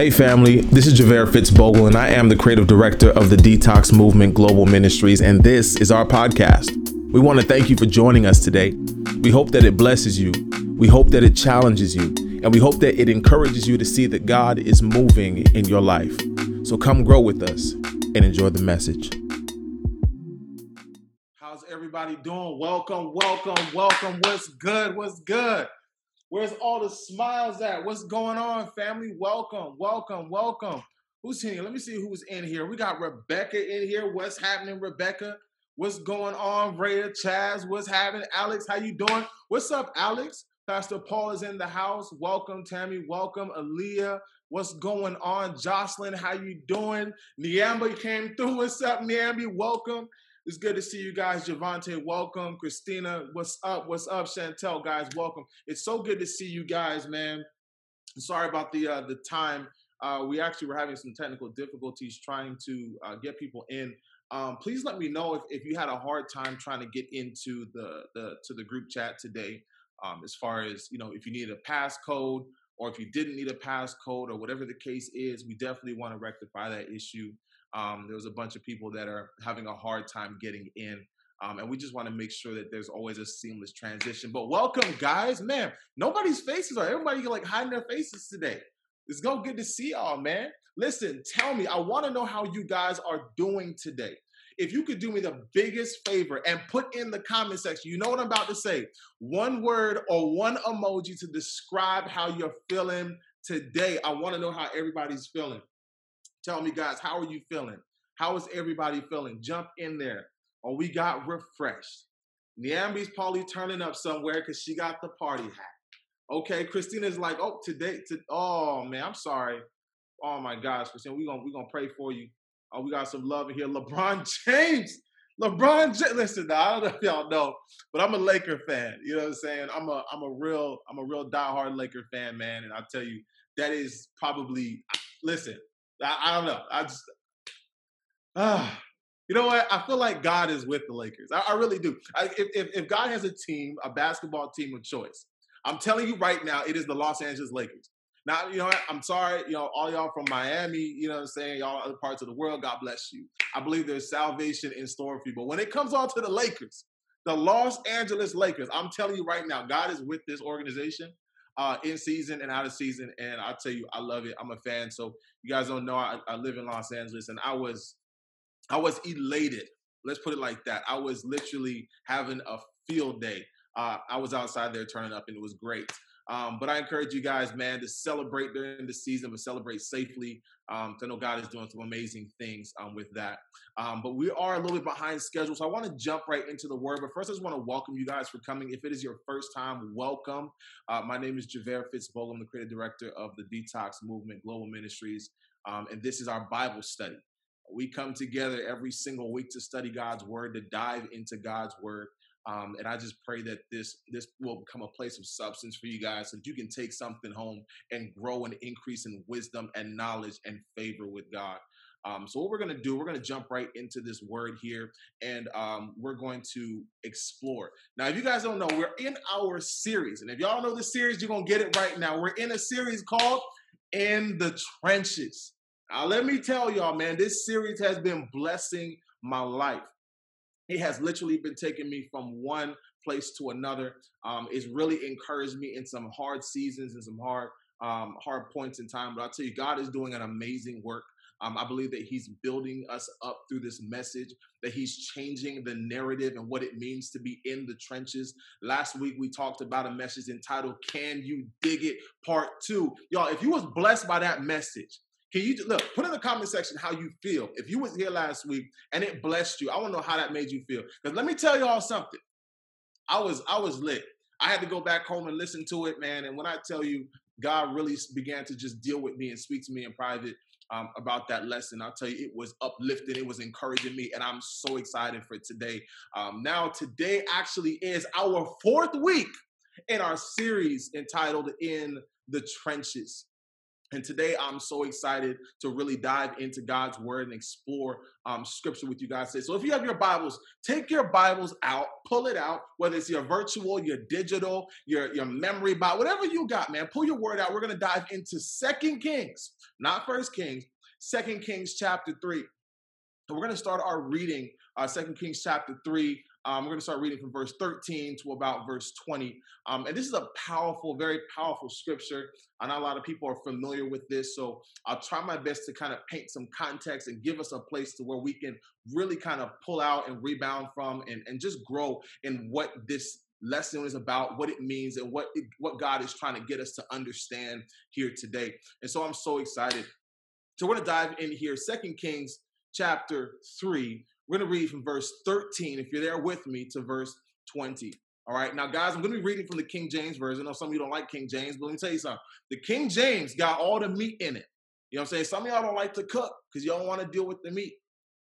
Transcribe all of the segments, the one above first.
Hey, family, this is Javaire Fitzbogle, and I am the creative director of the Detox Movement Global Ministries, and this is our podcast. We want to thank you for joining us today. We hope that it blesses you, we hope that it challenges you, and we hope that it encourages you to see that God is moving in your life. So come grow with us and enjoy the message. How's everybody doing? Welcome, welcome, welcome. What's good? What's good? Where's all the smiles at? What's going on, family? Welcome, welcome, welcome. Who's here? Let me see who's in here. We got Rebecca in here. What's happening, Rebecca? What's going on, Rhea, Chaz? What's happening? Alex, how you doing? What's up, Alex? Pastor Paul is in the house. Welcome, Tammy. Welcome, Aaliyah. What's going on? Jocelyn, how you doing? Niamba came through. What's up, Niambi? Welcome. It's good to see you guys. Javante, welcome. Christina, what's up? What's up? Chantel, guys, welcome. It's so good to see you guys, man. Sorry about the uh, the time. Uh, we actually were having some technical difficulties trying to uh, get people in. Um, please let me know if, if you had a hard time trying to get into the, the to the group chat today. Um, as far as you know, if you needed a passcode or if you didn't need a passcode or whatever the case is, we definitely want to rectify that issue. Um, there was a bunch of people that are having a hard time getting in. Um, and we just want to make sure that there's always a seamless transition. But welcome, guys. Man, nobody's faces are everybody like hiding their faces today. It's go good to see y'all, man. Listen, tell me, I want to know how you guys are doing today. If you could do me the biggest favor and put in the comment section, you know what I'm about to say, one word or one emoji to describe how you're feeling today. I want to know how everybody's feeling. Tell me, guys, how are you feeling? How is everybody feeling? Jump in there. Oh, we got refreshed. Niambi's probably turning up somewhere because she got the party hat. Okay, Christina's like, oh, today, to, oh man, I'm sorry. Oh my gosh, Christina, we're gonna we gonna pray for you. Oh, we got some love in here. LeBron James. LeBron James. Listen, now, I don't know if y'all know, but I'm a Laker fan. You know what I'm saying? I'm a I'm a real I'm a real diehard Laker fan, man. And I tell you, that is probably listen, I, don't know. I just, uh, you know what? I feel like God is with the Lakers. I, I really do. I, if, if, if God has a team, a basketball team of choice, I'm telling you right now, it is the Los Angeles Lakers. Now, you know what? I'm sorry, you know, all y'all from Miami, you know what I'm saying, y'all other parts of the world, God bless you. I believe there's salvation in store for you. But when it comes on to the Lakers, the Los Angeles Lakers, I'm telling you right now, God is with this organization uh, in season and out of season. And I tell you, I love it. I'm a fan. So you guys don't know, I, I live in Los Angeles, and I was, I was elated. Let's put it like that. I was literally having a field day. Uh, I was outside there turning up, and it was great. Um, but I encourage you guys, man, to celebrate during the season, but celebrate safely. Um, I know God is doing some amazing things um, with that. Um, but we are a little bit behind schedule, so I want to jump right into the word. But first, I just want to welcome you guys for coming. If it is your first time, welcome. Uh, my name is Javaire Fitzbogle. I'm the creative director of the Detox Movement Global Ministries, um, and this is our Bible study. We come together every single week to study God's word, to dive into God's word. Um, and I just pray that this this will become a place of substance for you guys, so that you can take something home and grow and increase in wisdom and knowledge and favor with God. Um, so what we're going to do, we're going to jump right into this word here, and um, we're going to explore. Now, if you guys don't know, we're in our series, and if y'all know the series, you're going to get it right now. We're in a series called "In the Trenches." Now, let me tell y'all, man, this series has been blessing my life. He has literally been taking me from one place to another. Um, it's really encouraged me in some hard seasons and some hard um, hard points in time. But I'll tell you, God is doing an amazing work. Um, I believe that He's building us up through this message, that He's changing the narrative and what it means to be in the trenches. Last week, we talked about a message entitled, Can You Dig It? Part two. Y'all, if you was blessed by that message, can you look? Put in the comment section how you feel. If you was here last week and it blessed you, I want to know how that made you feel. Because let me tell y'all something. I was I was lit. I had to go back home and listen to it, man. And when I tell you, God really began to just deal with me and speak to me in private um, about that lesson. I'll tell you, it was uplifting, it was encouraging me, and I'm so excited for today. Um, now, today actually is our fourth week in our series entitled "In the Trenches." And today I'm so excited to really dive into God's word and explore um, scripture with you guys today. So if you have your Bibles, take your Bibles out, pull it out, whether it's your virtual, your digital, your, your memory Bible, whatever you got, man, pull your word out. We're going to dive into Second Kings, not First Kings, Second Kings chapter 3. And we're going to start our reading, uh, 2 Kings chapter 3, um, we're going to start reading from verse 13 to about verse 20. Um, and this is a powerful, very powerful scripture. I know a lot of people are familiar with this, so I'll try my best to kind of paint some context and give us a place to where we can really kind of pull out and rebound from and, and just grow in what this lesson is about, what it means, and what it, what God is trying to get us to understand here today. And so I'm so excited. So we're going to dive in here, Second Kings chapter 3, we're going to read from verse 13, if you're there with me, to verse 20. All right. Now, guys, I'm going to be reading from the King James Version. I know some of you don't like King James, but let me tell you something. The King James got all the meat in it. You know what I'm saying? Some of y'all don't like to cook because y'all don't want to deal with the meat.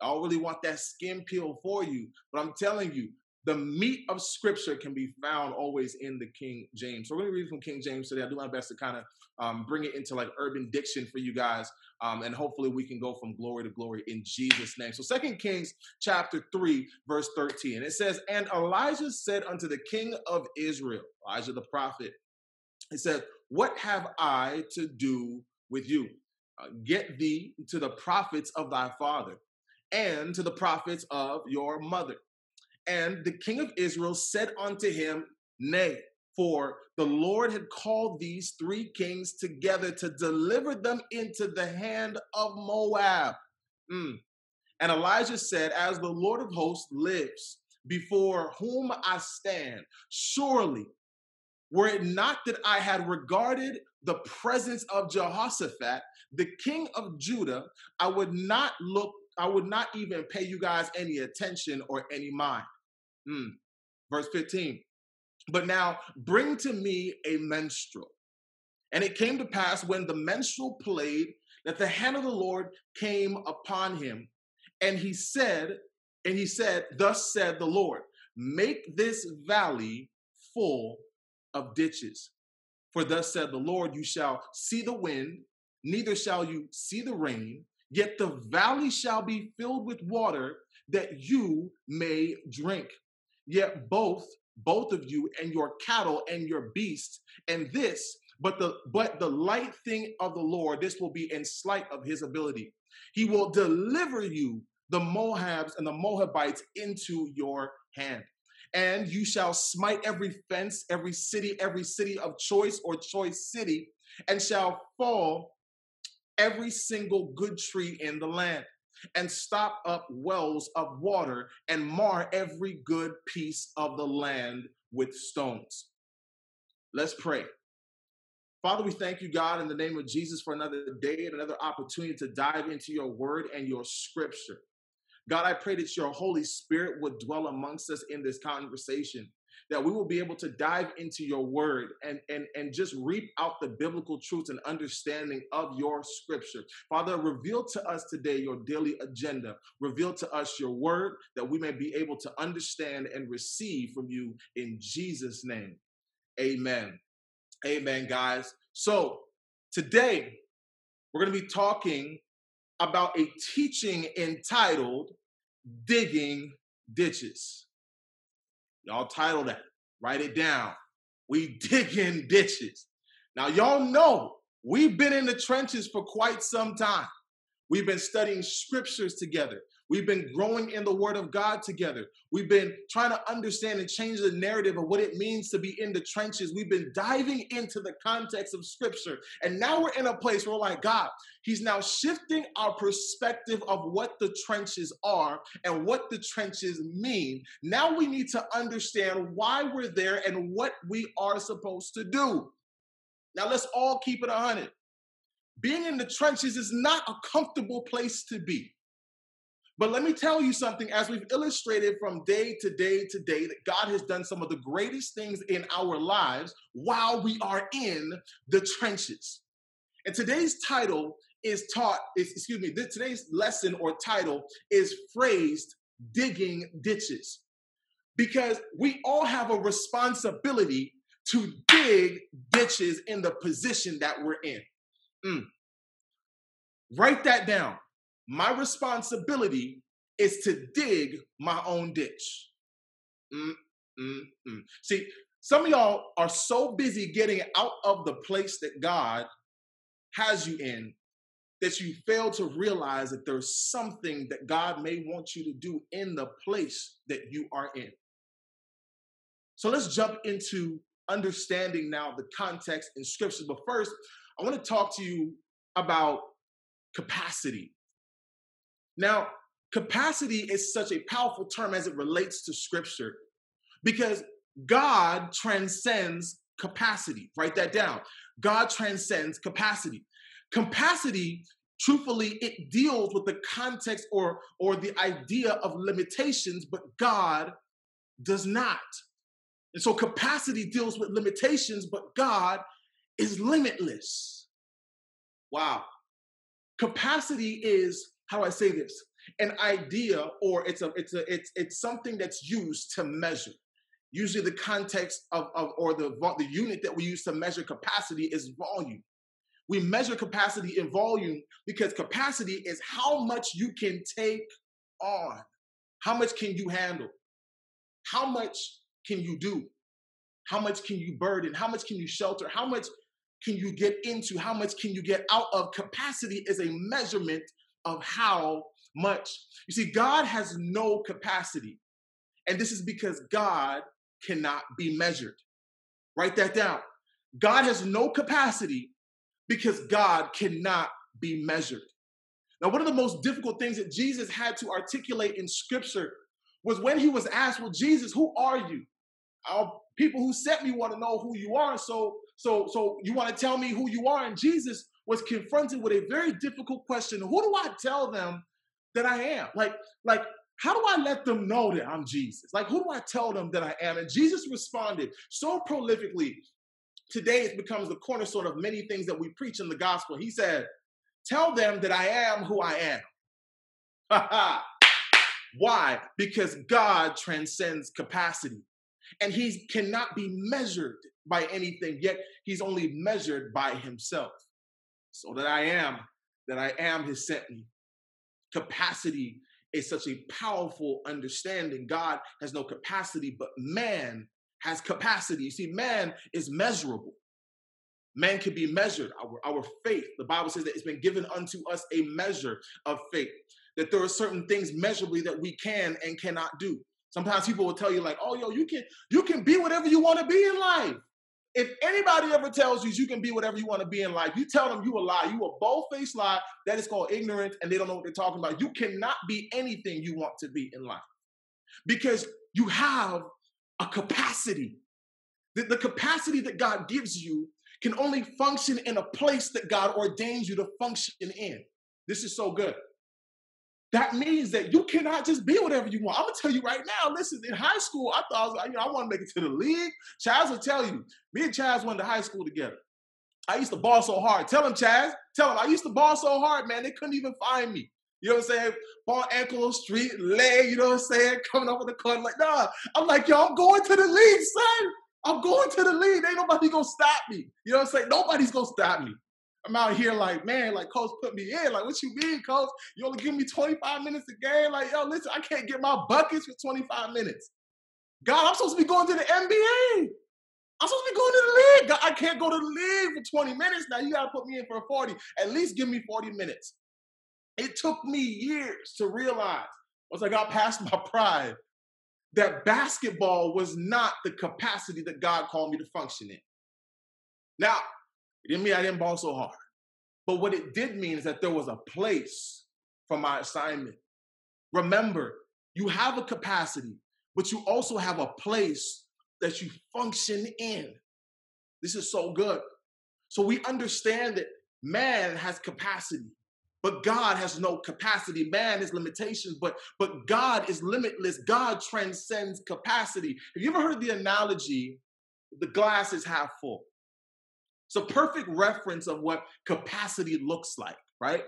I don't really want that skin peel for you. But I'm telling you, the meat of scripture can be found always in the King James. So we're going to read from King James today. I'll do my best to kind of um, bring it into like urban diction for you guys. Um, and hopefully we can go from glory to glory in Jesus' name. So Second Kings chapter 3, verse 13. It says, And Elijah said unto the king of Israel, Elijah the prophet, it said, What have I to do with you? Uh, get thee to the prophets of thy father and to the prophets of your mother and the king of Israel said unto him, Nay, for the Lord had called these three kings together to deliver them into the hand of Moab. Mm. And Elijah said, As the Lord of hosts lives, before whom I stand, surely were it not that I had regarded the presence of Jehoshaphat, the king of Judah, I would not look, I would not even pay you guys any attention or any mind. Mm. Verse 15. But now bring to me a minstrel. And it came to pass when the minstrel played that the hand of the Lord came upon him. And he said, and he said, Thus said the Lord, make this valley full of ditches. For thus said the Lord, you shall see the wind, neither shall you see the rain, yet the valley shall be filled with water that you may drink yet both both of you and your cattle and your beasts and this but the but the light thing of the lord this will be in slight of his ability. He will deliver you the moabs and the moabites into your hand. And you shall smite every fence every city every city of choice or choice city and shall fall every single good tree in the land and stop up wells of water and mar every good piece of the land with stones. Let's pray. Father, we thank you, God, in the name of Jesus, for another day and another opportunity to dive into your word and your scripture. God, I pray that your Holy Spirit would dwell amongst us in this conversation that we will be able to dive into your word and, and, and just reap out the biblical truths and understanding of your scripture. Father, reveal to us today your daily agenda. Reveal to us your word that we may be able to understand and receive from you in Jesus' name. Amen. Amen, guys. So today we're going to be talking about a teaching entitled Digging Ditches. Y'all title that. Write it down. We dig in ditches. Now, y'all know we've been in the trenches for quite some time. We've been studying scriptures together. We've been growing in the Word of God together. We've been trying to understand and change the narrative of what it means to be in the trenches. We've been diving into the context of Scripture. And now we're in a place where, like, God, He's now shifting our perspective of what the trenches are and what the trenches mean. Now we need to understand why we're there and what we are supposed to do. Now let's all keep it 100. Being in the trenches is not a comfortable place to be. But let me tell you something, as we've illustrated from day to day to day, that God has done some of the greatest things in our lives while we are in the trenches. And today's title is taught, is, excuse me, today's lesson or title is phrased digging ditches. Because we all have a responsibility to dig ditches in the position that we're in. Mm. Write that down. My responsibility is to dig my own ditch. Mm, mm, mm. See, some of y'all are so busy getting out of the place that God has you in that you fail to realize that there's something that God may want you to do in the place that you are in. So let's jump into understanding now the context in scriptures. But first, I want to talk to you about capacity. Now, capacity is such a powerful term as it relates to scripture because God transcends capacity. Write that down. God transcends capacity. Capacity, truthfully, it deals with the context or, or the idea of limitations, but God does not. And so capacity deals with limitations, but God is limitless. Wow. Capacity is, how I say this, an idea or it's a it's a it's it's something that's used to measure. Usually the context of, of or the the unit that we use to measure capacity is volume. We measure capacity in volume because capacity is how much you can take on. How much can you handle? How much can you do? How much can you burden? How much can you shelter? How much can you get into? How much can you get out of? Capacity is a measurement of how much. You see, God has no capacity. And this is because God cannot be measured. Write that down. God has no capacity because God cannot be measured. Now, one of the most difficult things that Jesus had to articulate in scripture was when he was asked, Well, Jesus, who are you? Our people who sent me want to know who you are. So, so, so you want to tell me who you are? And Jesus was confronted with a very difficult question. Who do I tell them that I am? Like, like, how do I let them know that I'm Jesus? Like, who do I tell them that I am? And Jesus responded so prolifically. Today it becomes the cornerstone of many things that we preach in the gospel. He said, Tell them that I am who I am. Why? Because God transcends capacity and he cannot be measured by anything, yet he's only measured by himself. So that I am, that I am has sent me. Capacity is such a powerful understanding. God has no capacity, but man has capacity. You see, man is measurable. Man can be measured. Our, our faith, the Bible says that it's been given unto us a measure of faith, that there are certain things measurably that we can and cannot do. Sometimes people will tell you, like, oh, yo, you can you can be whatever you want to be in life. If anybody ever tells you you can be whatever you want to be in life, you tell them you a lie. You a bold-faced lie. That is called ignorance, and they don't know what they're talking about. You cannot be anything you want to be in life because you have a capacity. The, the capacity that God gives you can only function in a place that God ordains you to function in. This is so good. That means that you cannot just be whatever you want. I'm gonna tell you right now. Listen, in high school, I thought I, was, you know, I want to make it to the league. Chaz will tell you. Me and Chaz went to high school together. I used to ball so hard. Tell him, Chaz. Tell him I used to ball so hard, man. They couldn't even find me. You know what I'm saying? Ball ankle, street, leg. You know what I'm saying? Coming off over the court, like nah. I'm like, yo, I'm going to the league, son. I'm going to the league. Ain't nobody gonna stop me. You know what I'm saying? Nobody's gonna stop me. I'm out here like, man, like coach put me in. Like, what you mean, coach? You only give me 25 minutes a game? Like, yo, listen, I can't get my buckets for 25 minutes. God, I'm supposed to be going to the NBA. I'm supposed to be going to the league. God, I can't go to the league for 20 minutes. Now you gotta put me in for 40. At least give me 40 minutes. It took me years to realize once I got past my pride that basketball was not the capacity that God called me to function in. Now, it didn't mean I didn't ball so hard. But what it did mean is that there was a place for my assignment. Remember, you have a capacity, but you also have a place that you function in. This is so good. So we understand that man has capacity, but God has no capacity. Man has limitations, but but God is limitless. God transcends capacity. Have you ever heard the analogy, the glass is half full? It's a perfect reference of what capacity looks like, right?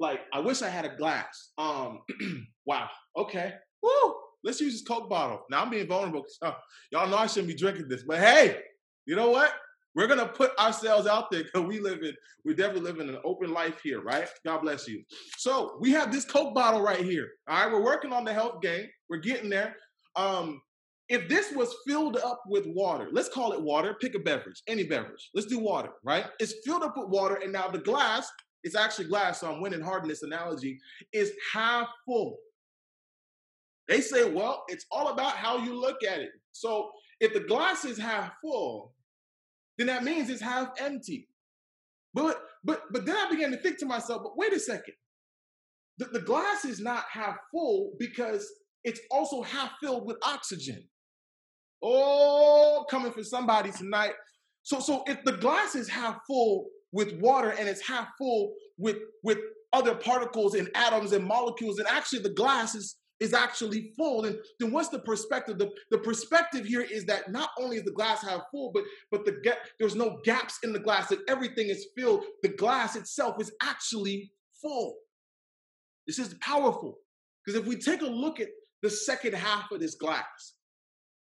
Like, I wish I had a glass. Um, wow. Okay. Woo. Let's use this Coke bottle. Now I'm being vulnerable. Uh, y'all know I shouldn't be drinking this, but hey, you know what? We're gonna put ourselves out there because we live in, we definitely live in an open life here, right? God bless you. So we have this Coke bottle right here. All right, we're working on the health game. We're getting there. Um, if this was filled up with water, let's call it water, pick a beverage, any beverage. Let's do water, right? It's filled up with water, and now the glass, it's actually glass, so I'm winning hard in this analogy, is half full. They say, well, it's all about how you look at it. So if the glass is half full, then that means it's half empty. But but but then I began to think to myself, but wait a second. The, the glass is not half full because it's also half filled with oxygen. Oh, coming for somebody tonight. So so if the glass is half full with water and it's half full with with other particles and atoms and molecules, and actually the glass is is actually full, then, then what's the perspective? The, the perspective here is that not only is the glass half full, but but the ga- there's no gaps in the glass, that everything is filled. The glass itself is actually full. This is powerful. Because if we take a look at the second half of this glass,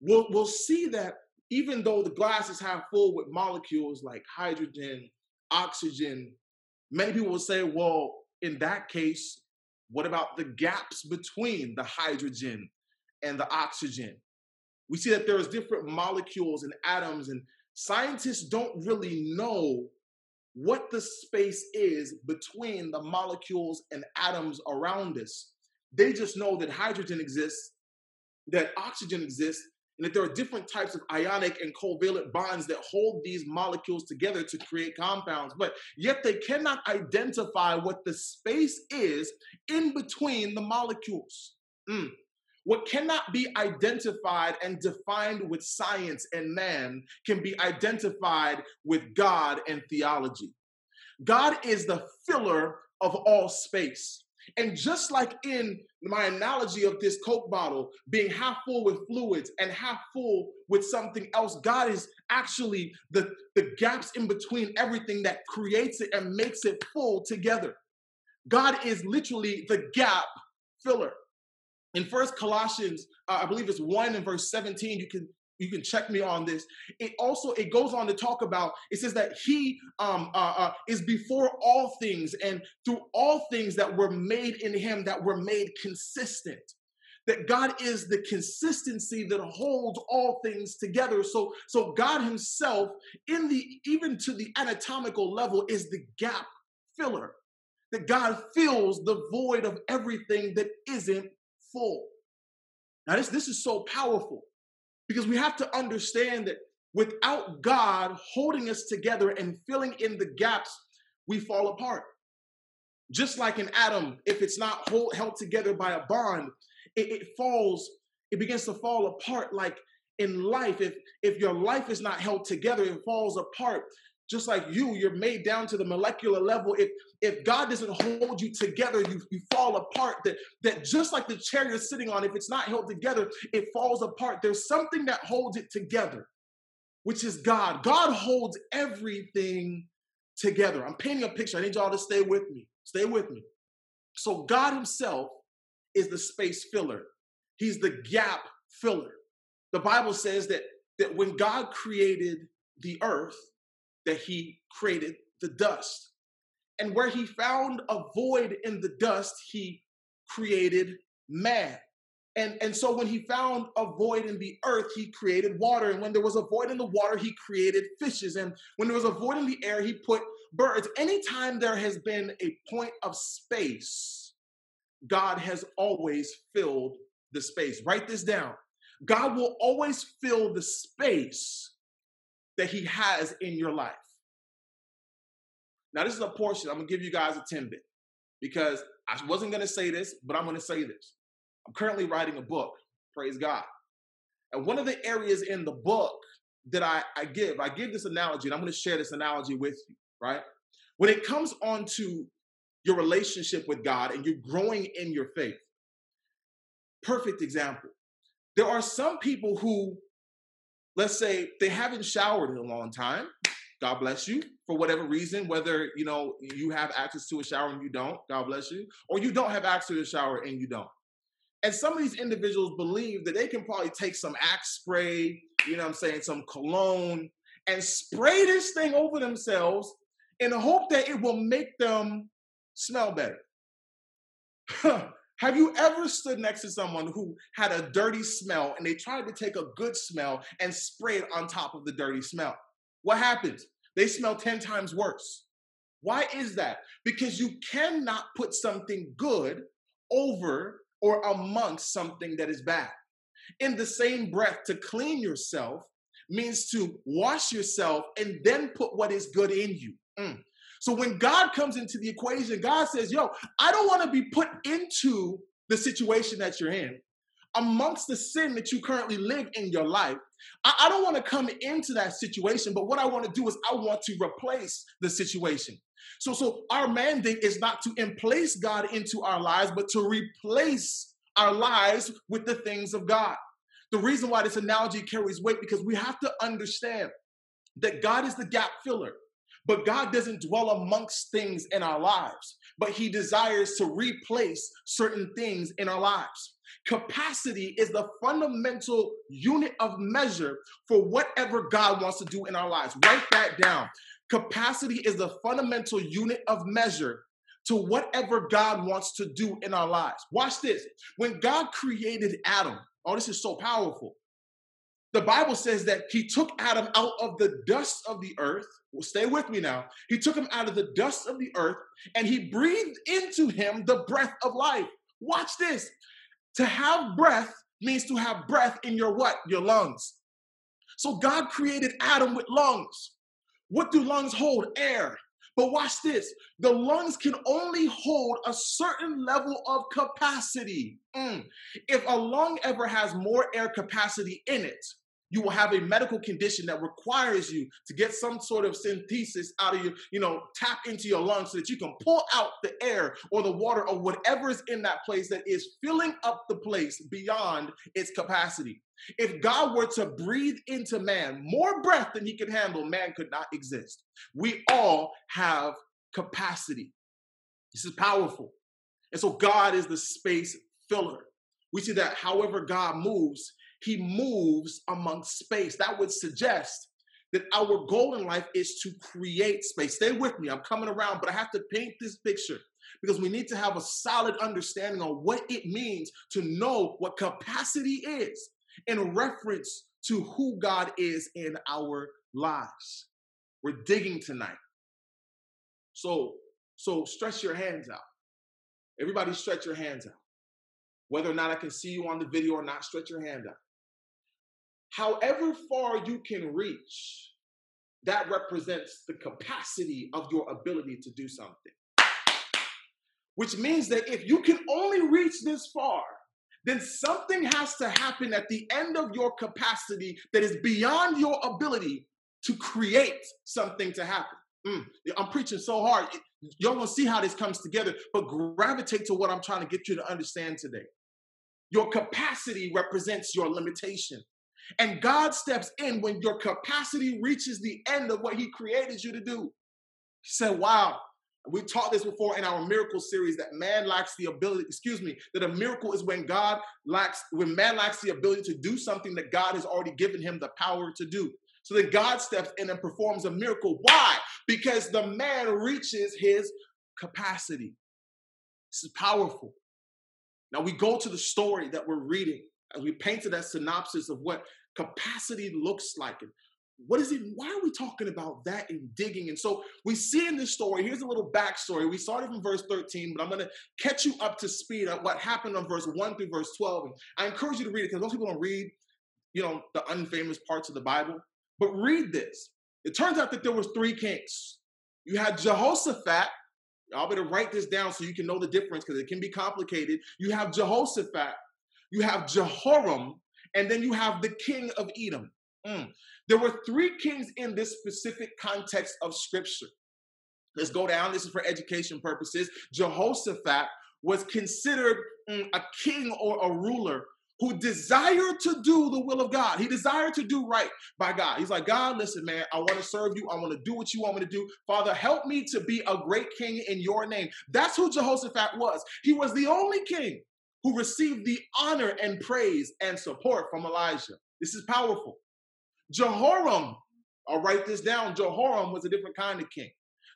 we'll, we'll see that even though the glass is half full with molecules like hydrogen, oxygen, many people will say, well, in that case, what about the gaps between the hydrogen and the oxygen? We see that there's different molecules and atoms, and scientists don't really know what the space is between the molecules and atoms around us. They just know that hydrogen exists, that oxygen exists, and that there are different types of ionic and covalent bonds that hold these molecules together to create compounds, but yet they cannot identify what the space is in between the molecules. Mm. What cannot be identified and defined with science and man can be identified with God and theology. God is the filler of all space. And just like in my analogy of this Coke bottle being half full with fluids and half full with something else, God is actually the, the gaps in between everything that creates it and makes it full together. God is literally the gap filler. In First Colossians, uh, I believe it's 1 and verse 17, you can you can check me on this. It also it goes on to talk about it says that he um uh, uh, is before all things and through all things that were made in him that were made consistent. That god is the consistency that holds all things together. So so god himself in the even to the anatomical level is the gap filler. That god fills the void of everything that isn't full. Now this this is so powerful because we have to understand that without God holding us together and filling in the gaps, we fall apart. Just like an atom, if it's not hold, held together by a bond, it, it falls, it begins to fall apart. Like in life, if if your life is not held together, it falls apart just like you, you're made down to the molecular level. If if God doesn't hold you together, you, you fall apart. That that just like the chair you're sitting on, if it's not held together, it falls apart. There's something that holds it together, which is God. God holds everything together. I'm painting a picture. I need y'all to stay with me. Stay with me. So God Himself is the space filler. He's the gap filler. The Bible says that that when God created the earth, that he created the dust. And where he found a void in the dust, he created man. And, and so when he found a void in the earth, he created water. And when there was a void in the water, he created fishes. And when there was a void in the air, he put birds. Anytime there has been a point of space, God has always filled the space. Write this down. God will always fill the space that he has in your life. Now, this is a portion. I'm going to give you guys a tidbit because I wasn't going to say this, but I'm going to say this. I'm currently writing a book, praise God. And one of the areas in the book that I, I give, I give this analogy, and I'm going to share this analogy with you, right? When it comes on to your relationship with God and you're growing in your faith, perfect example. There are some people who let's say they haven't showered in a long time. God bless you for whatever reason, whether you know you have access to a shower and you don't, God bless you, or you don't have access to a shower and you don't. And some of these individuals believe that they can probably take some axe spray, you know I'm saying, some cologne, and spray this thing over themselves in the hope that it will make them smell better. Have you ever stood next to someone who had a dirty smell and they tried to take a good smell and spray it on top of the dirty smell? What happens? They smell 10 times worse. Why is that? Because you cannot put something good over or amongst something that is bad. In the same breath, to clean yourself means to wash yourself and then put what is good in you. Mm. So when God comes into the equation, God says, Yo, I don't want to be put into the situation that you're in, amongst the sin that you currently live in your life. I, I don't want to come into that situation, but what I want to do is I want to replace the situation. So, so our mandate is not to emplace God into our lives, but to replace our lives with the things of God. The reason why this analogy carries weight because we have to understand that God is the gap filler. But God doesn't dwell amongst things in our lives, but He desires to replace certain things in our lives. Capacity is the fundamental unit of measure for whatever God wants to do in our lives. Write that down. Capacity is the fundamental unit of measure to whatever God wants to do in our lives. Watch this. When God created Adam, oh, this is so powerful. The Bible says that he took Adam out of the dust of the earth. Well, stay with me now. He took him out of the dust of the earth and he breathed into him the breath of life. Watch this. To have breath means to have breath in your what? Your lungs. So God created Adam with lungs. What do lungs hold? Air. But watch this the lungs can only hold a certain level of capacity. Mm. If a lung ever has more air capacity in it, you will have a medical condition that requires you to get some sort of synthesis out of your, you know, tap into your lungs so that you can pull out the air or the water or whatever is in that place that is filling up the place beyond its capacity. If God were to breathe into man more breath than he could handle, man could not exist. We all have capacity. This is powerful. And so God is the space filler. We see that however God moves, he moves among space. That would suggest that our goal in life is to create space. Stay with me, I'm coming around, but I have to paint this picture because we need to have a solid understanding on what it means to know what capacity is in reference to who God is in our lives. We're digging tonight. So, so stretch your hands out. Everybody stretch your hands out. Whether or not I can see you on the video or not, stretch your hand out. However far you can reach, that represents the capacity of your ability to do something. Which means that if you can only reach this far, then something has to happen at the end of your capacity that is beyond your ability to create something to happen. Mm, I'm preaching so hard. Y'all gonna see how this comes together, but gravitate to what I'm trying to get you to understand today. Your capacity represents your limitation. And God steps in when your capacity reaches the end of what He created you to do. He said, Wow, we taught this before in our miracle series that man lacks the ability, excuse me, that a miracle is when God lacks, when man lacks the ability to do something that God has already given him the power to do. So that God steps in and performs a miracle. Why? Because the man reaches his capacity. This is powerful. Now we go to the story that we're reading as we painted that synopsis of what capacity looks like and what is it? Why are we talking about that and digging? And so we see in this story, here's a little backstory. We started from verse 13, but I'm going to catch you up to speed on what happened on verse 1 through verse 12. And I encourage you to read it because most people don't read, you know, the unfamous parts of the Bible. But read this. It turns out that there was three kings. You had Jehoshaphat. I'll better write this down so you can know the difference because it can be complicated. You have Jehoshaphat, you have Jehoram, and then you have the king of Edom. Mm. There were three kings in this specific context of scripture. Let's go down. This is for education purposes. Jehoshaphat was considered mm, a king or a ruler who desired to do the will of God. He desired to do right by God. He's like, God, listen, man, I want to serve you. I want to do what you want me to do. Father, help me to be a great king in your name. That's who Jehoshaphat was. He was the only king who received the honor and praise and support from Elijah. This is powerful. Jehoram I'll write this down. Jehoram was a different kind of king.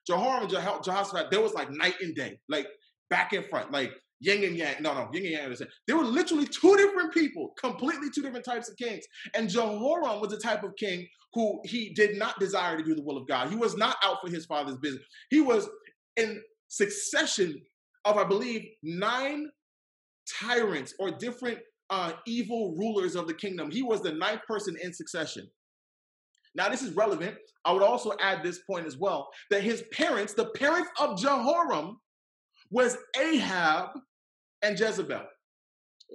Jehoram and Jehoshaphat, there was like night and day, like back and front, like yin and yang. No, no, yin and yang. There were literally two different people, completely two different types of kings. And Jehoram was the type of king who he did not desire to do the will of God. He was not out for his father's business. He was in succession of, I believe, nine tyrants or different uh, evil rulers of the kingdom. He was the ninth person in succession. Now, this is relevant. I would also add this point as well that his parents, the parents of Jehoram, was Ahab and Jezebel.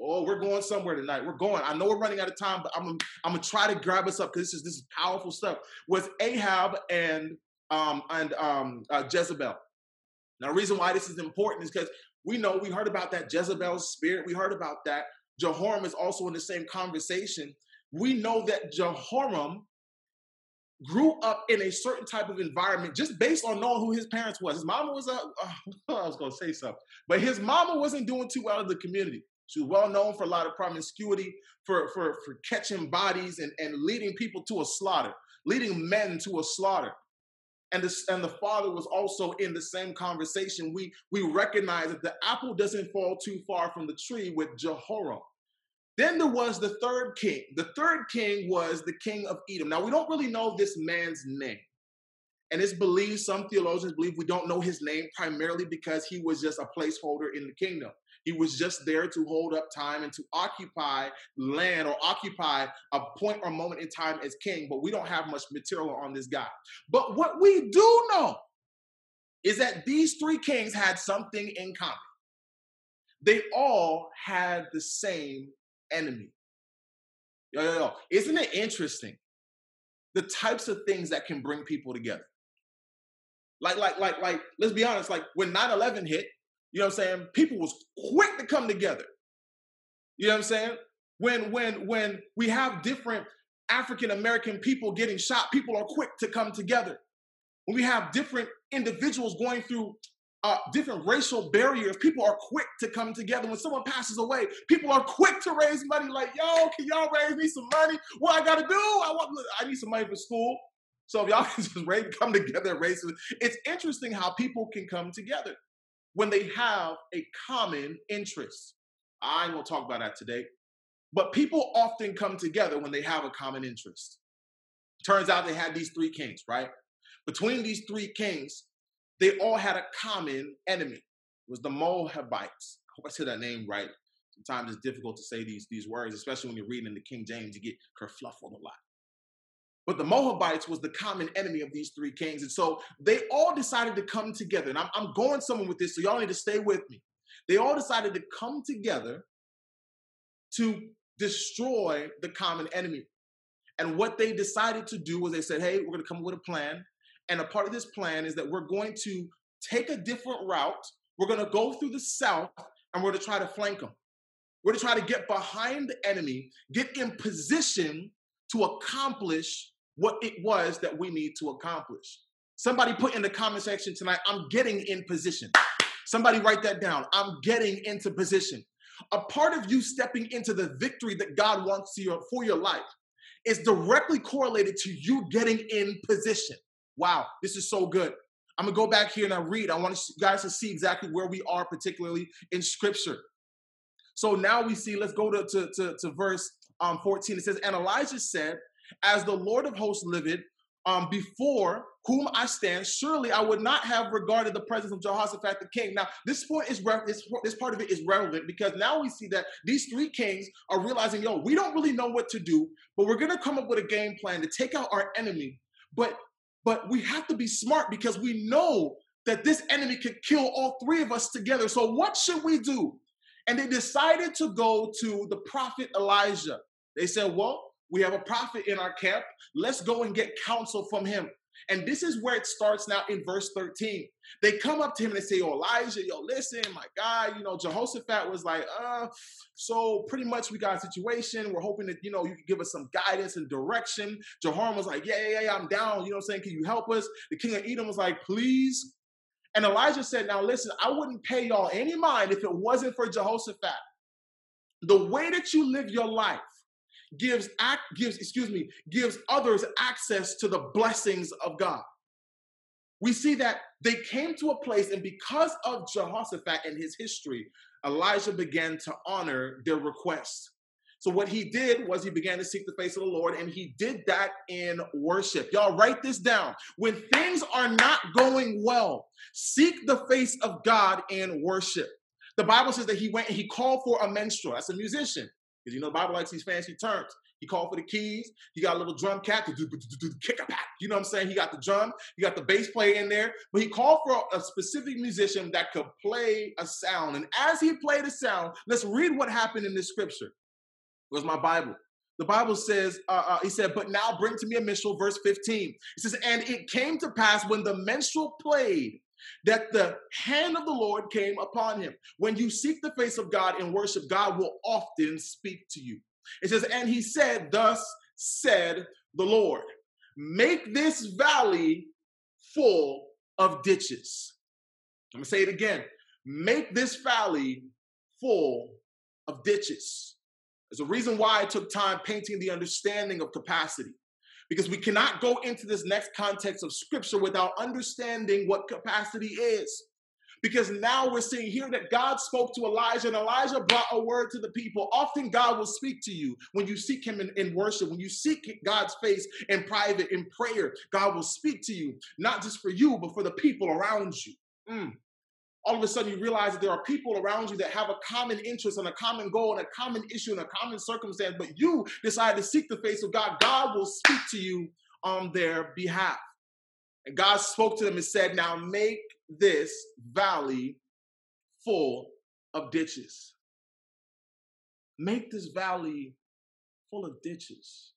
Oh, we're going somewhere tonight. We're going. I know we're running out of time, but I'm, I'm gonna try to grab us up because this is this is powerful stuff. Was Ahab and um and um uh, Jezebel. Now, the reason why this is important is because we know we heard about that Jezebel spirit. We heard about that. Jehoram is also in the same conversation. We know that Jehoram grew up in a certain type of environment just based on knowing who his parents was. His mama was a, uh, I was going to say something, but his mama wasn't doing too well in the community. She was well known for a lot of promiscuity, for, for, for catching bodies and, and leading people to a slaughter, leading men to a slaughter. And the, and the father was also in the same conversation. We, we recognize that the apple doesn't fall too far from the tree with Jehoram. Then there was the third king. The third king was the king of Edom. Now, we don't really know this man's name. And it's believed, some theologians believe we don't know his name primarily because he was just a placeholder in the kingdom. He was just there to hold up time and to occupy land or occupy a point or moment in time as king, but we don't have much material on this guy. But what we do know is that these three kings had something in common. They all had the same enemy. Yo, yo, yo. Isn't it interesting? The types of things that can bring people together. Like, like, like, like, let's be honest, like when 9-11 hit, you know what I'm saying? People was quick to come together. You know what I'm saying? When when when we have different African American people getting shot, people are quick to come together. When we have different individuals going through uh, different racial barriers, people are quick to come together. When someone passes away, people are quick to raise money. Like, yo, can y'all raise me some money? What I gotta do? I want, I need some money for school. So if y'all can just raise, come together and raise it's interesting how people can come together when they have a common interest. I ain't gonna talk about that today, but people often come together when they have a common interest. Turns out they had these three kings, right? Between these three kings, they all had a common enemy. It was the Moabites. I hope I said that name right. Sometimes it's difficult to say these, these words, especially when you're reading in the King James, you get kerfluffled a lot. But the Moabites was the common enemy of these three kings. And so they all decided to come together. And I'm, I'm going somewhere with this, so y'all need to stay with me. They all decided to come together to destroy the common enemy. And what they decided to do was they said, hey, we're going to come up with a plan. And a part of this plan is that we're going to take a different route. We're going to go through the south and we're going to try to flank them. We're going to try to get behind the enemy, get in position to accomplish what it was that we need to accomplish. Somebody put in the comment section tonight, I'm getting in position. Somebody write that down. I'm getting into position. A part of you stepping into the victory that God wants your, for your life is directly correlated to you getting in position. Wow, this is so good. I'm gonna go back here and I read. I want you guys to see exactly where we are, particularly in scripture. So now we see, let's go to, to, to, to verse um, 14. It says, And Elijah said, as the Lord of hosts liveth, um, before whom I stand, surely I would not have regarded the presence of Jehoshaphat the king. Now, this point is re- this, this part of it is relevant because now we see that these three kings are realizing, yo, we don't really know what to do, but we're gonna come up with a game plan to take out our enemy. But but we have to be smart because we know that this enemy could kill all three of us together. So what should we do? And they decided to go to the prophet Elijah. They said, well, we have a prophet in our camp. Let's go and get counsel from him. And this is where it starts now in verse 13. They come up to him and they say, Yo, Elijah, yo, listen, my guy, you know, Jehoshaphat was like, uh, so pretty much we got a situation. We're hoping that, you know, you can give us some guidance and direction. Jehoram was like, Yeah, yeah, yeah, I'm down. You know what I'm saying? Can you help us? The king of Edom was like, Please. And Elijah said, Now listen, I wouldn't pay y'all any mind if it wasn't for Jehoshaphat. The way that you live your life, gives act gives excuse me gives others access to the blessings of God. We see that they came to a place, and because of Jehoshaphat and his history, Elijah began to honor their request. So what he did was he began to seek the face of the Lord, and he did that in worship. Y'all write this down. When things are not going well, seek the face of God in worship. The Bible says that he went and he called for a minstrel. That's a musician. Because you know the Bible likes these fancy terms. He called for the keys. He got a little drum cat to do, the kick a pack. You know what I'm saying? He got the drum. He got the bass player in there. But he called for a specific musician that could play a sound. And as he played a sound, let's read what happened in this scripture. Where's my Bible? The Bible says, uh, uh, he said, but now bring to me a minstrel, verse 15. It says, and it came to pass when the minstrel played that the hand of the Lord came upon him. When you seek the face of God in worship, God will often speak to you. It says, and he said, thus said the Lord, make this valley full of ditches. I'm gonna say it again. Make this valley full of ditches. There's a reason why I took time painting the understanding of capacity. Because we cannot go into this next context of scripture without understanding what capacity is. Because now we're seeing here that God spoke to Elijah and Elijah brought a word to the people. Often God will speak to you when you seek Him in, in worship, when you seek God's face in private, in prayer. God will speak to you, not just for you, but for the people around you. Mm all of a sudden you realize that there are people around you that have a common interest and a common goal and a common issue and a common circumstance, but you decide to seek the face of God, God will speak to you on their behalf. And God spoke to them and said, Now make this valley full of ditches. Make this valley full of ditches.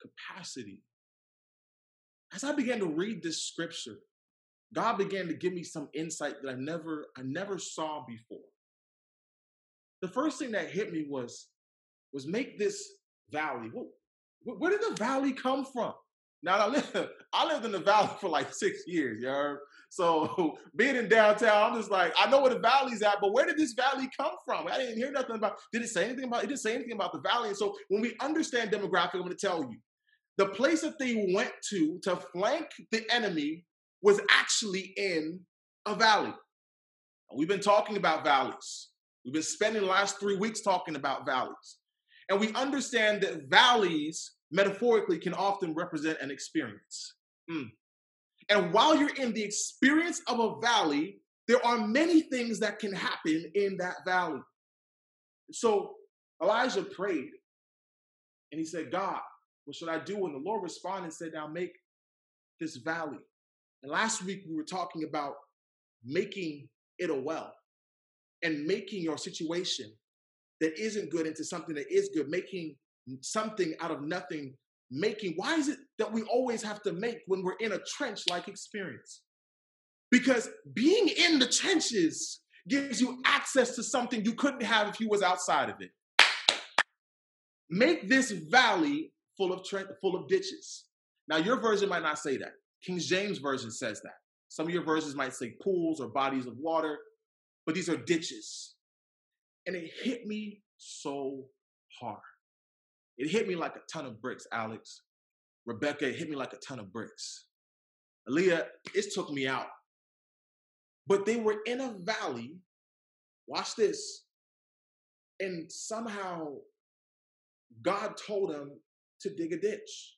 Capacity. As I began to read this scripture, God began to give me some insight that I never I never saw before. The first thing that hit me was was make this valley. Where, where did the valley come from? Now I lived, I lived in the valley for like six years, you heard? So being in downtown, I'm just like, I know where the valley's at, but where did this valley come from? I didn't hear nothing about. Did it say anything about? It didn't say anything about the valley. And so when we understand demographic, I'm going to tell you, the place that they went to to flank the enemy was actually in a valley. We've been talking about valleys. We've been spending the last three weeks talking about valleys. And we understand that valleys, metaphorically, can often represent an experience. Mm. And while you're in the experience of a valley, there are many things that can happen in that valley. So Elijah prayed and he said, God, what should I do? And the Lord responded and said, Now make this valley and last week we were talking about making it a well and making your situation that isn't good into something that is good, making something out of nothing, making. Why is it that we always have to make when we're in a trench like experience? Because being in the trenches gives you access to something you couldn't have if you was outside of it. Make this valley full of tre- full of ditches. Now your version might not say that. King James Version says that. Some of your versions might say pools or bodies of water, but these are ditches. And it hit me so hard. It hit me like a ton of bricks, Alex. Rebecca, it hit me like a ton of bricks. Aaliyah, it took me out. But they were in a valley. Watch this. And somehow God told them to dig a ditch.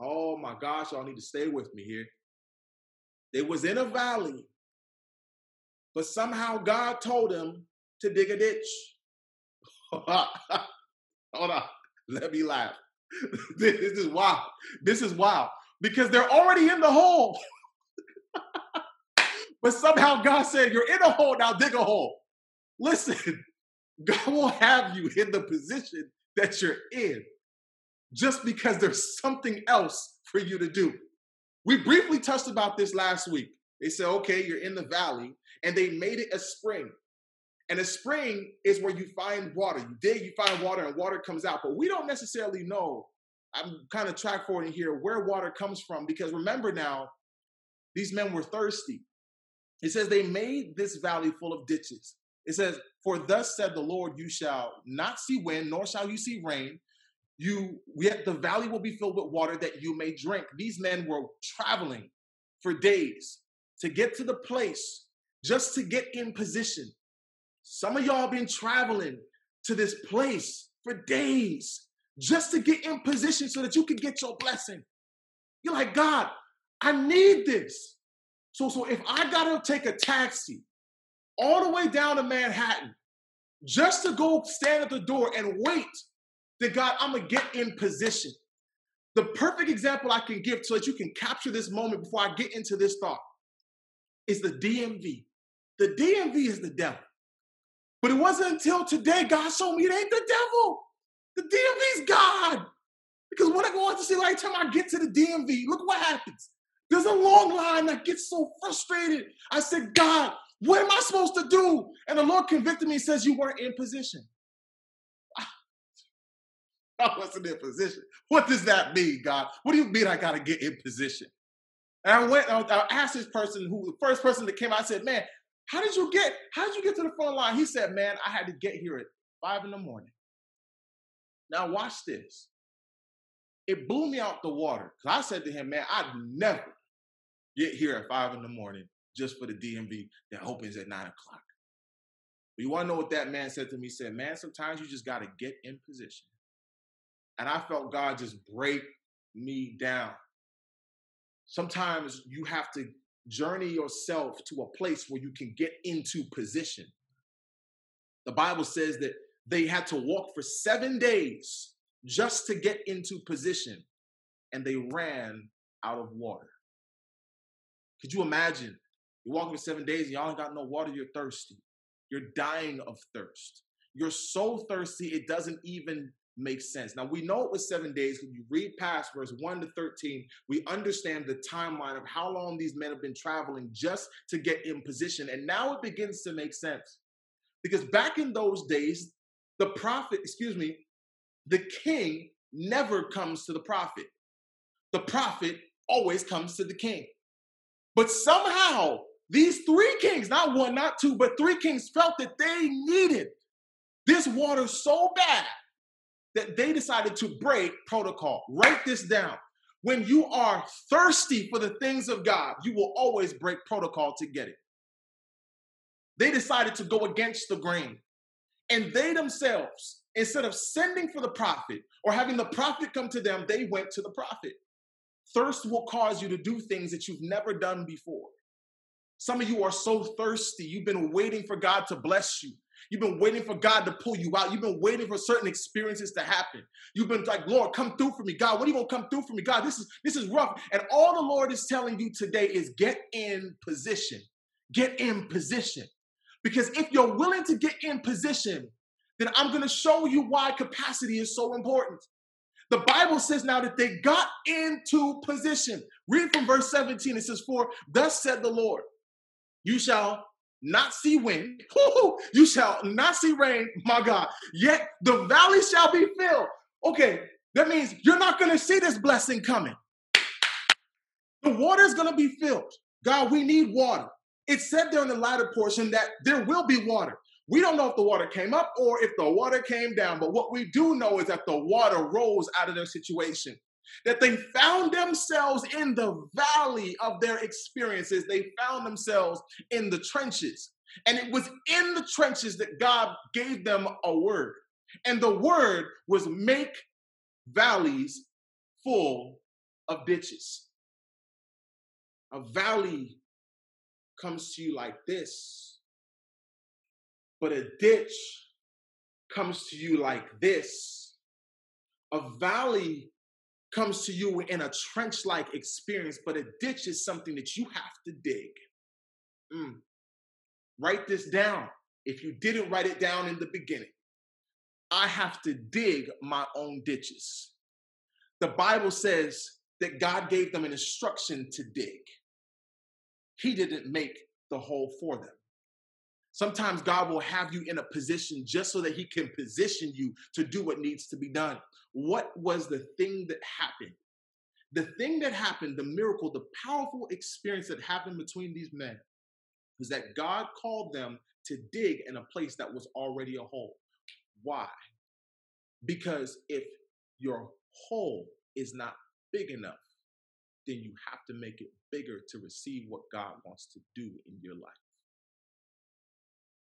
Oh my gosh, y'all need to stay with me here. They was in a valley, but somehow God told him to dig a ditch. Hold on, let me laugh. this is wild. This is wild because they're already in the hole. but somehow God said, You're in a hole, now dig a hole. Listen, God will have you in the position that you're in just because there's something else for you to do. We briefly touched about this last week. They said, okay, you're in the valley, and they made it a spring. And a spring is where you find water. You dig, you find water, and water comes out. But we don't necessarily know. I'm kind of track forwarding here where water comes from because remember now, these men were thirsty. It says they made this valley full of ditches. It says, For thus said the Lord, you shall not see wind, nor shall you see rain. You yet the valley will be filled with water that you may drink. These men were traveling for days to get to the place just to get in position. Some of y'all been traveling to this place for days just to get in position so that you can get your blessing. You're like, God, I need this. So, so if I gotta take a taxi all the way down to Manhattan just to go stand at the door and wait that God, I'm gonna get in position. The perfect example I can give so that you can capture this moment before I get into this thought is the DMV. The DMV is the devil. But it wasn't until today God showed me it ain't the devil. The DMV is God. Because when I go out to see, like, time I get to the DMV, look what happens. There's a long line that gets so frustrated. I said, God, what am I supposed to do? And the Lord convicted me and says, You weren't in position. I wasn't in position. What does that mean, God? What do you mean I got to get in position? And I went, I asked this person who, the first person that came out, I said, Man, how did you get, how did you get to the front line? He said, Man, I had to get here at five in the morning. Now, watch this. It blew me out the water. Because I said to him, Man, I'd never get here at five in the morning just for the DMV that opens at nine o'clock. But you want to know what that man said to me? He said, Man, sometimes you just got to get in position. And I felt God just break me down. Sometimes you have to journey yourself to a place where you can get into position. The Bible says that they had to walk for seven days just to get into position, and they ran out of water. Could you imagine? You're walking for seven days and y'all ain't got no water, you're thirsty. You're dying of thirst. You're so thirsty, it doesn't even make sense. Now, we know it was seven days. When you read past verse 1 to 13, we understand the timeline of how long these men have been traveling just to get in position. And now it begins to make sense. Because back in those days, the prophet, excuse me, the king never comes to the prophet. The prophet always comes to the king. But somehow, these three kings, not one, not two, but three kings felt that they needed this water so bad that they decided to break protocol. Write this down. When you are thirsty for the things of God, you will always break protocol to get it. They decided to go against the grain. And they themselves, instead of sending for the prophet or having the prophet come to them, they went to the prophet. Thirst will cause you to do things that you've never done before. Some of you are so thirsty, you've been waiting for God to bless you. You've been waiting for God to pull you out. You've been waiting for certain experiences to happen. You've been like, Lord, come through for me. God, what are you gonna come through for me? God, this is this is rough. And all the Lord is telling you today is get in position. Get in position. Because if you're willing to get in position, then I'm gonna show you why capacity is so important. The Bible says now that they got into position. Read from verse 17. It says, For thus said the Lord, you shall not see wind, you shall not see rain, my God, yet the valley shall be filled. Okay, that means you're not going to see this blessing coming. The water is going to be filled. God, we need water. It said there in the latter portion that there will be water. We don't know if the water came up or if the water came down, but what we do know is that the water rose out of their situation. That they found themselves in the valley of their experiences. They found themselves in the trenches. And it was in the trenches that God gave them a word. And the word was make valleys full of ditches. A valley comes to you like this but a ditch comes to you like this. A valley comes to you in a trench like experience, but a ditch is something that you have to dig. Mm. Write this down if you didn't write it down in the beginning. I have to dig my own ditches. The Bible says that God gave them an instruction to dig, He didn't make the hole for them. Sometimes God will have you in a position just so that He can position you to do what needs to be done. What was the thing that happened? The thing that happened, the miracle, the powerful experience that happened between these men is that God called them to dig in a place that was already a hole. Why? Because if your hole is not big enough, then you have to make it bigger to receive what God wants to do in your life.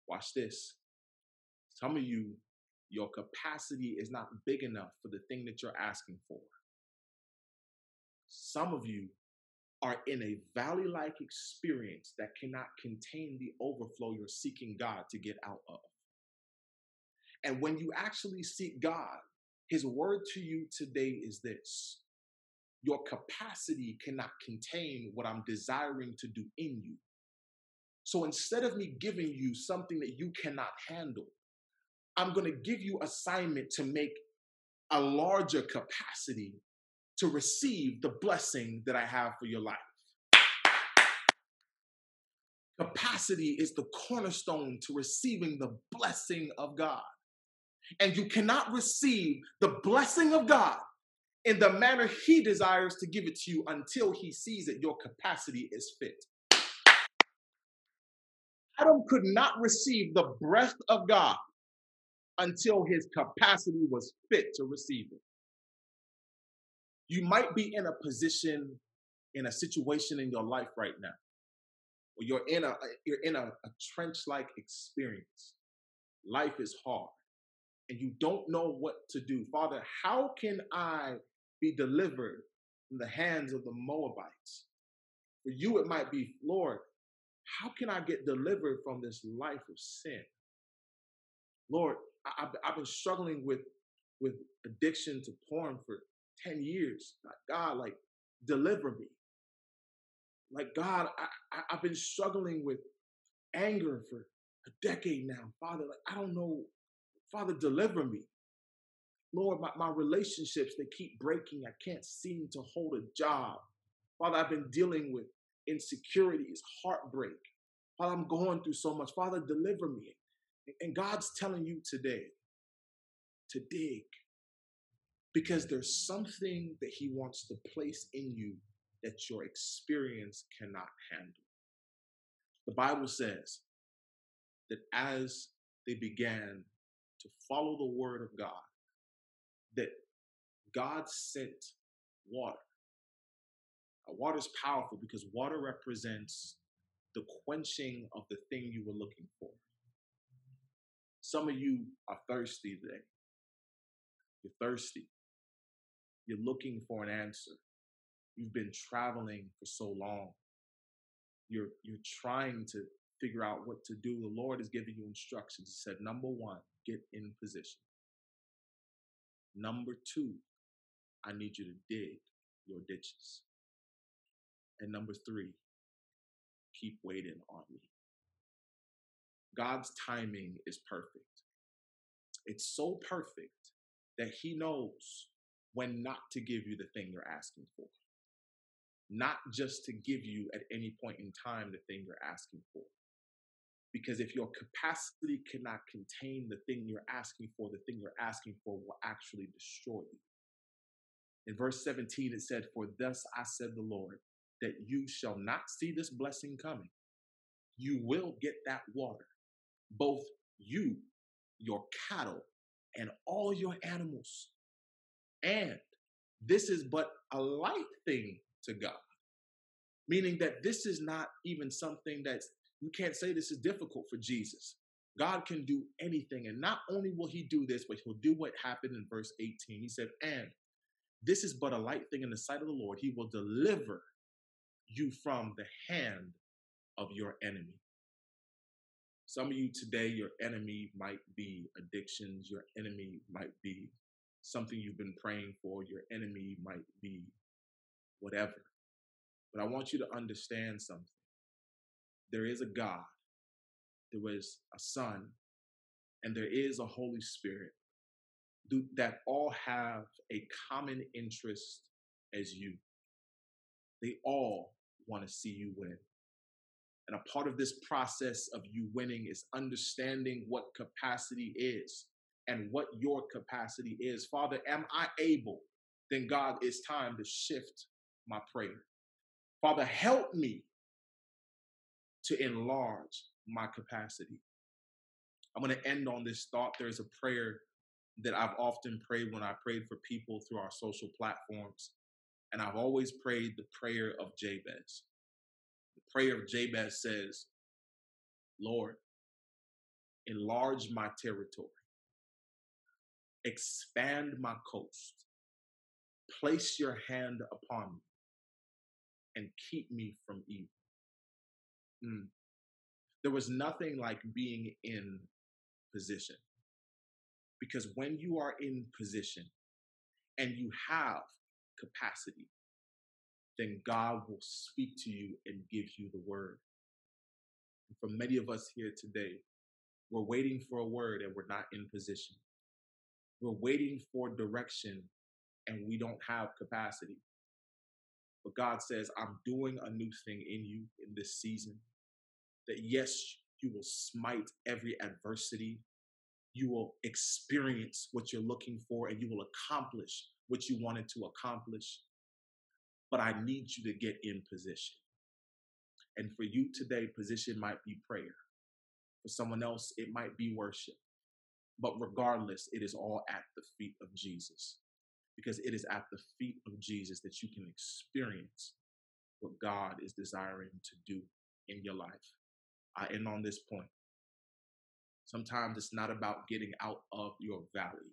Watch this. Some of you, your capacity is not big enough for the thing that you're asking for. Some of you are in a valley like experience that cannot contain the overflow you're seeking God to get out of. And when you actually seek God, His word to you today is this Your capacity cannot contain what I'm desiring to do in you. So instead of me giving you something that you cannot handle, I'm going to give you assignment to make a larger capacity to receive the blessing that I have for your life. Capacity is the cornerstone to receiving the blessing of God. And you cannot receive the blessing of God in the manner He desires to give it to you until He sees that your capacity is fit. Adam could not receive the breath of God until his capacity was fit to receive it. You might be in a position, in a situation in your life right now, where you're in a you're in a, a trench-like experience. Life is hard, and you don't know what to do. Father, how can I be delivered from the hands of the Moabites? For you, it might be, Lord, how can I get delivered from this life of sin? Lord, I, have been struggling with with addiction to porn for 10 years. God, like, deliver me. Like, God, I, I've been struggling with anger for a decade now. Father, like, I don't know. Father, deliver me. Lord, my, my relationships, they keep breaking. I can't seem to hold a job. Father, I've been dealing with insecurities, heartbreak. while I'm going through so much. Father, deliver me. And God's telling you today to dig, because there's something that He wants to place in you that your experience cannot handle. The Bible says that as they began to follow the word of God, that God sent water. Now, water is powerful because water represents the quenching of the thing you were looking for. Some of you are thirsty today. You're thirsty. You're looking for an answer. You've been traveling for so long. You're you're trying to figure out what to do. The Lord is giving you instructions. He said, number one, get in position. Number two, I need you to dig your ditches. And number three, keep waiting on me. God's timing is perfect. It's so perfect that He knows when not to give you the thing you're asking for. Not just to give you at any point in time the thing you're asking for. Because if your capacity cannot contain the thing you're asking for, the thing you're asking for will actually destroy you. In verse 17, it said, For thus I said the Lord, that you shall not see this blessing coming. You will get that water, both you, your cattle, and all your animals. And this is but a light thing to God. Meaning that this is not even something that's, you can't say this is difficult for Jesus. God can do anything. And not only will he do this, but he'll do what happened in verse 18. He said, And this is but a light thing in the sight of the Lord. He will deliver you from the hand of your enemy. Some of you today, your enemy might be addictions, your enemy might be something you've been praying for, your enemy might be whatever. But I want you to understand something. There is a God, there is a Son, and there is a Holy Spirit that all have a common interest as you. They all want to see you win. And a part of this process of you winning is understanding what capacity is and what your capacity is. Father, am I able? Then, God, it's time to shift my prayer. Father, help me to enlarge my capacity. I'm going to end on this thought. There's a prayer that I've often prayed when I prayed for people through our social platforms. And I've always prayed the prayer of Jabez. The prayer of Jabez says, Lord, enlarge my territory, expand my coast, place your hand upon me, and keep me from evil. Mm. There was nothing like being in position. Because when you are in position and you have capacity, then God will speak to you and give you the word. And for many of us here today, we're waiting for a word and we're not in position. We're waiting for direction and we don't have capacity. But God says, I'm doing a new thing in you in this season. That yes, you will smite every adversity. You will experience what you're looking for and you will accomplish what you wanted to accomplish. But I need you to get in position. And for you today, position might be prayer. For someone else, it might be worship. But regardless, it is all at the feet of Jesus. Because it is at the feet of Jesus that you can experience what God is desiring to do in your life. I end on this point. Sometimes it's not about getting out of your valley,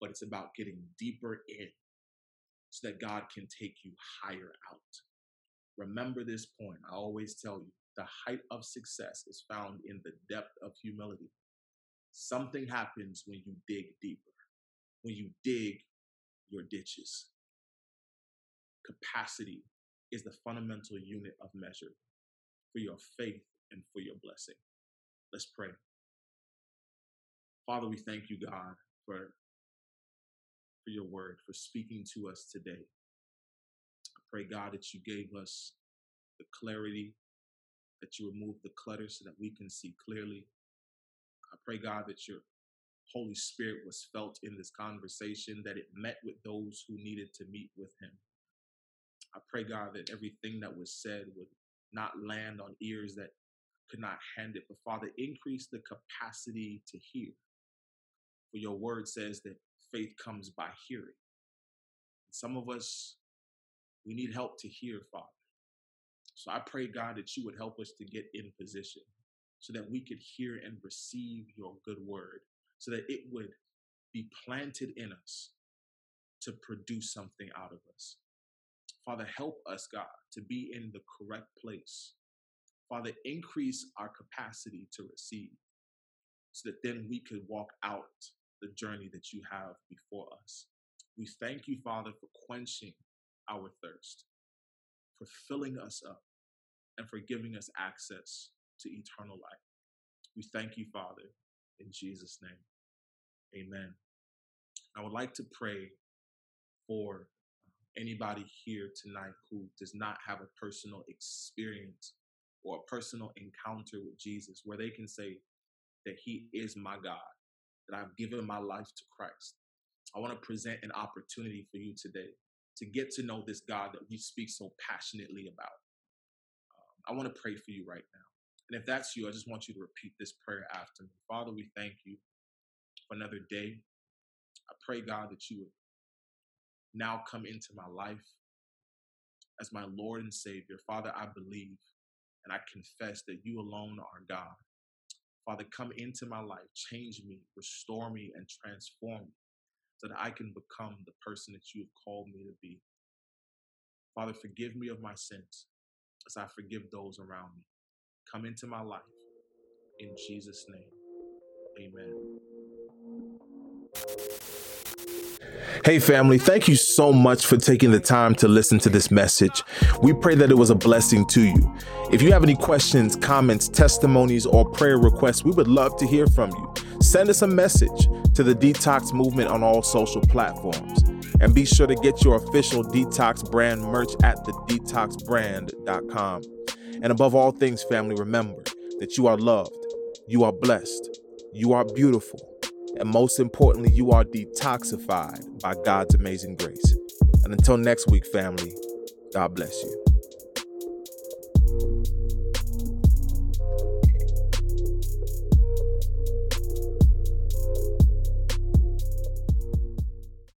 but it's about getting deeper in so that God can take you higher out. Remember this point. I always tell you the height of success is found in the depth of humility. Something happens when you dig deeper, when you dig your ditches. Capacity is the fundamental unit of measure for your faith and for your blessing. Let's pray. Father, we thank you, God, for, for your word, for speaking to us today. I pray, God, that you gave us the clarity, that you removed the clutter so that we can see clearly. I pray, God, that your Holy Spirit was felt in this conversation, that it met with those who needed to meet with him. I pray, God, that everything that was said would not land on ears that could not hand it. But Father, increase the capacity to hear. For your word says that faith comes by hearing. Some of us, we need help to hear, Father. So I pray, God, that you would help us to get in position so that we could hear and receive your good word, so that it would be planted in us to produce something out of us. Father, help us, God, to be in the correct place Father, increase our capacity to receive so that then we could walk out the journey that you have before us. We thank you, Father, for quenching our thirst, for filling us up, and for giving us access to eternal life. We thank you, Father, in Jesus' name. Amen. I would like to pray for anybody here tonight who does not have a personal experience or a personal encounter with Jesus where they can say that He is my God, that I've given my life to Christ. I want to present an opportunity for you today to get to know this God that we speak so passionately about. Um, I want to pray for you right now. And if that's you, I just want you to repeat this prayer after me. Father, we thank you for another day. I pray, God, that you would now come into my life as my Lord and Savior. Father, I believe and I confess that you alone are God. Father, come into my life, change me, restore me, and transform me so that I can become the person that you have called me to be. Father, forgive me of my sins as I forgive those around me. Come into my life. In Jesus' name, amen. Hey, family, thank you so much for taking the time to listen to this message. We pray that it was a blessing to you. If you have any questions, comments, testimonies, or prayer requests, we would love to hear from you. Send us a message to the Detox Movement on all social platforms. And be sure to get your official Detox brand merch at thedetoxbrand.com. And above all things, family, remember that you are loved, you are blessed, you are beautiful and most importantly, you are detoxified by God's amazing grace. And until next week, family, God bless you.